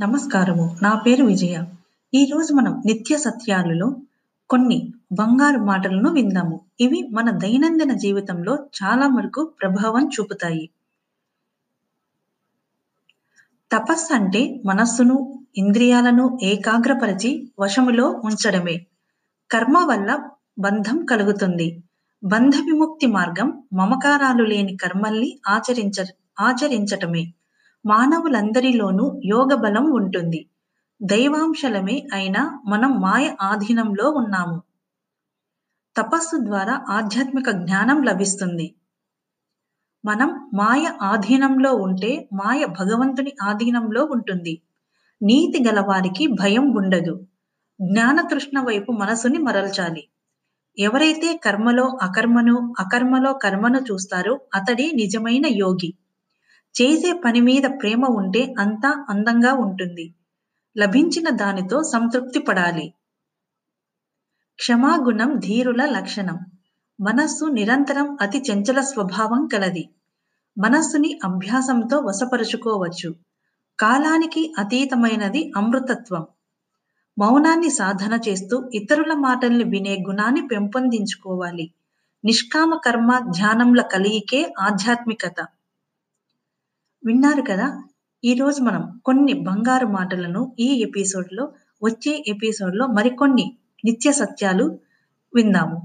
నమస్కారము. నా పేరు విజయ. ఈరోజు మనం నిత్య సత్యాలలో కొన్ని బంగారు మాటలను విందాము. ఇవి మన దైనందిన జీవితంలో చాలా వరకు ప్రభావం చూపుతాయి. తపస్సంటే మనస్సును, ఇంద్రియాలను ఏకాగ్రపరచి వశములో ఉంచడమే. కర్మ వల్ల బంధం కలుగుతుంది. బంధ విముక్తి మార్గం మమకారాలు లేని కర్మల్ని ఆచరించ ఆచరించటమే. మానవులందరిలోనూ యోగ బలం ఉంటుంది. దైవాంశలమే అయినా మనం మాయ ఆధీనంలో ఉన్నాము. తపస్సు ద్వారా ఆధ్యాత్మిక జ్ఞానం లభిస్తుంది. మనం మాయ ఆధీనంలో ఉంటే మాయ భగవంతుని ఆధీనంలో ఉంటుంది. నీతి గలవారికి భయం ఉండదు. జ్ఞానతృష్ణ వైపు మనసుని మరల్చాలి. ఎవరైతే కర్మలో అకర్మను, అకర్మలో కర్మను చూస్తారో అతడే నిజమైన యోగి. చేసే పని మీద ప్రేమ ఉంటే అంతా అందంగా ఉంటుంది. లభించిన దానితో సంతృప్తి పడాలి. క్షమాగుణం ధీరుల లక్షణం. మనస్సు నిరంతరం అతి చంచల స్వభావం కలది. మనస్సుని అభ్యాసంతో వశపరుచుకోవచ్చు. కాలానికి అతీతమైనది అమృతత్వం. మౌనాన్ని సాధన చేస్తూ ఇతరుల మాటల్ని వినే గుణాన్ని పెంపొందించుకోవాలి. నిష్కామ కర్మ ధ్యానంల కలిగికే ఆధ్యాత్మికత. విన్నారు కదా! ఈరోజు మనం కొన్ని బంగారు మాటలను ఈ ఎపిసోడ్‌లో వచ్చే ఎపిసోడ్‌లో మరికొన్ని నిత్య సత్యాలు విందాము.